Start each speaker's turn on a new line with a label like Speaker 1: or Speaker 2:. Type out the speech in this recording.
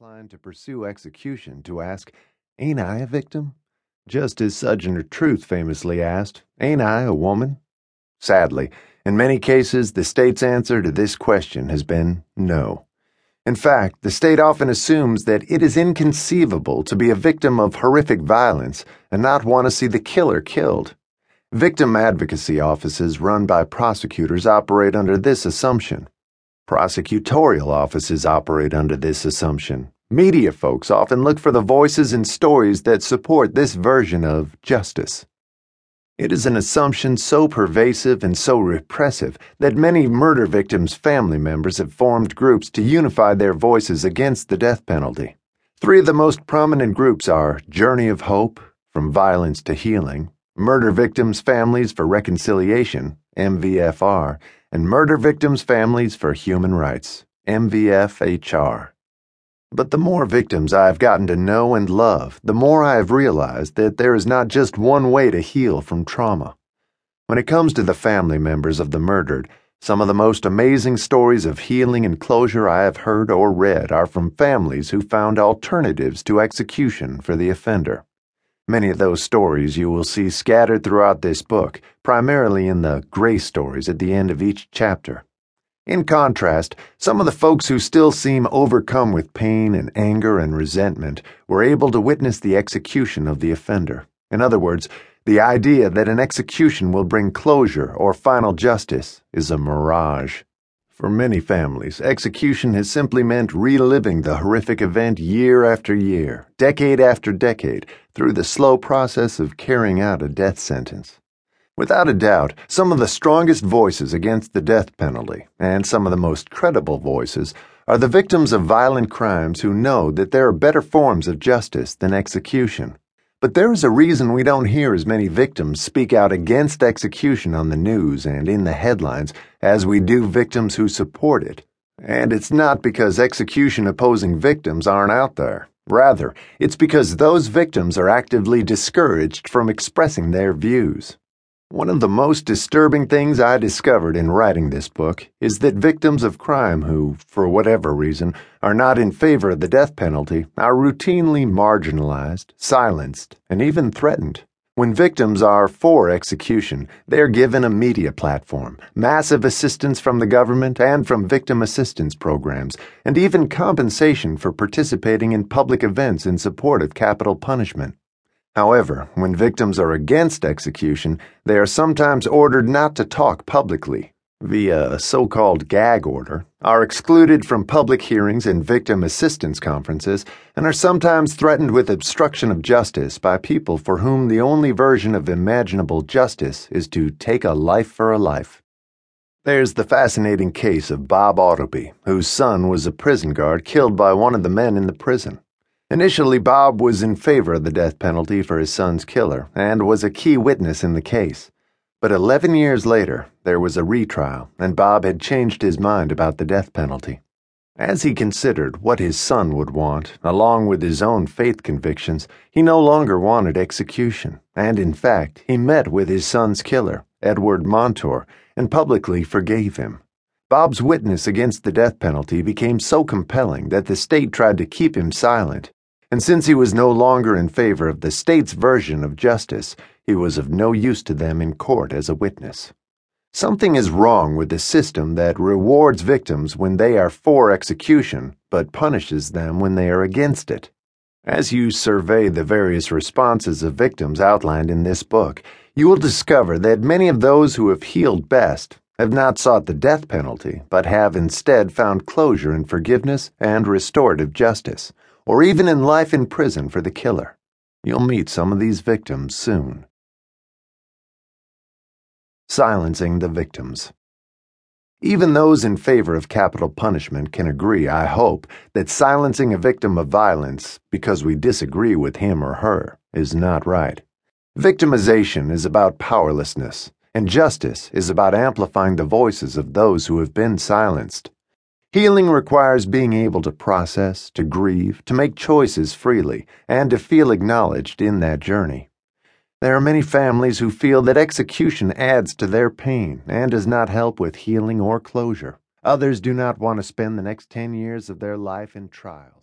Speaker 1: inclined to pursue execution to ask, Ain't I a victim? Just as Sojourner Truth famously asked, Ain't I a woman? Sadly, in many cases, the state's answer to this question has been no. In fact, the state often assumes that it is inconceivable to be a victim of horrific violence and not want to see the killer killed. Victim advocacy offices run by prosecutors operate under this assumption. Prosecutorial offices operate under this assumption. Media folks often look for the voices and stories that support this version of justice. It is an assumption so pervasive and so repressive that many murder victims' family members have formed groups to unify their voices against the death penalty. Three of the most prominent groups are Journey of Hope, From Violence to Healing, Murder Victims' Families for Reconciliation, MVFR, and Murder Victims' Families for Human Rights, MVFHR. But the more victims I have gotten to know and love, the more I have realized that there is not just one way to heal from trauma. When it comes to the family members of the murdered, some of the most amazing stories of healing and closure I have heard or read are from families who found alternatives to execution for the offender. Many of those stories you will see scattered throughout this book, primarily in the gray stories at the end of each chapter. In contrast, some of the folks who still seem overcome with pain and anger and resentment were able to witness the execution of the offender. In other words, the idea that an execution will bring closure or final justice is a mirage. For many families, execution has simply meant reliving the horrific event year after year, decade after decade, through the slow process of carrying out a death sentence. Without a doubt, some of the strongest voices against the death penalty, and some of the most credible voices, are the victims of violent crimes who know that there are better forms of justice than execution. But there is a reason we don't hear as many victims speak out against execution on the news and in the headlines as we do victims who support it. And it's not because execution opposing victims aren't out there. Rather, it's because those victims are actively discouraged from expressing their views. One of the most disturbing things I discovered in writing this book is that victims of crime who, for whatever reason, are not in favor of the death penalty are routinely marginalized, silenced, and even threatened. When victims are for execution, they are given a media platform, massive assistance from the government and from victim assistance programs, and even compensation for participating in public events in support of capital punishment. However, when victims are against execution, they are sometimes ordered not to talk publicly via a so called gag order, are excluded from public hearings and victim assistance conferences, and are sometimes threatened with obstruction of justice by people for whom the only version of imaginable justice is to take a life for a life. There's the fascinating case of Bob Autobee, whose son was a prison guard killed by one of the men in the prison. Initially, Bob was in favor of the death penalty for his son's killer and was a key witness in the case. But 11 years later, there was a retrial, and Bob had changed his mind about the death penalty. As he considered what his son would want, along with his own faith convictions, he no longer wanted execution, and in fact, he met with his son's killer, Edward Montour, and publicly forgave him. Bob's witness against the death penalty became so compelling that the state tried to keep him silent, and since he was no longer in favor of the state's version of justice, he was of no use to them in court as a witness. Something is wrong with the system that rewards victims when they are for execution, but punishes them when they are against it. As you survey the various responses of victims outlined in this book, you will discover that many of those who have healed best have not sought the death penalty, but have instead found closure in forgiveness and restorative justice or even in life in prison for the killer. You'll meet some of these victims soon. Silencing the victims. Even those in favor of capital punishment can agree, I hope, that silencing a victim of violence because we disagree with him or her is not right. Victimization is about powerlessness, and justice is about amplifying the voices of those who have been silenced. Healing requires being able to process, to grieve, to make choices freely, and to feel acknowledged in that journey. There are many families who feel that execution adds to their pain and does not help with healing or closure. Others do not want to spend the next 10 years of their life in trial.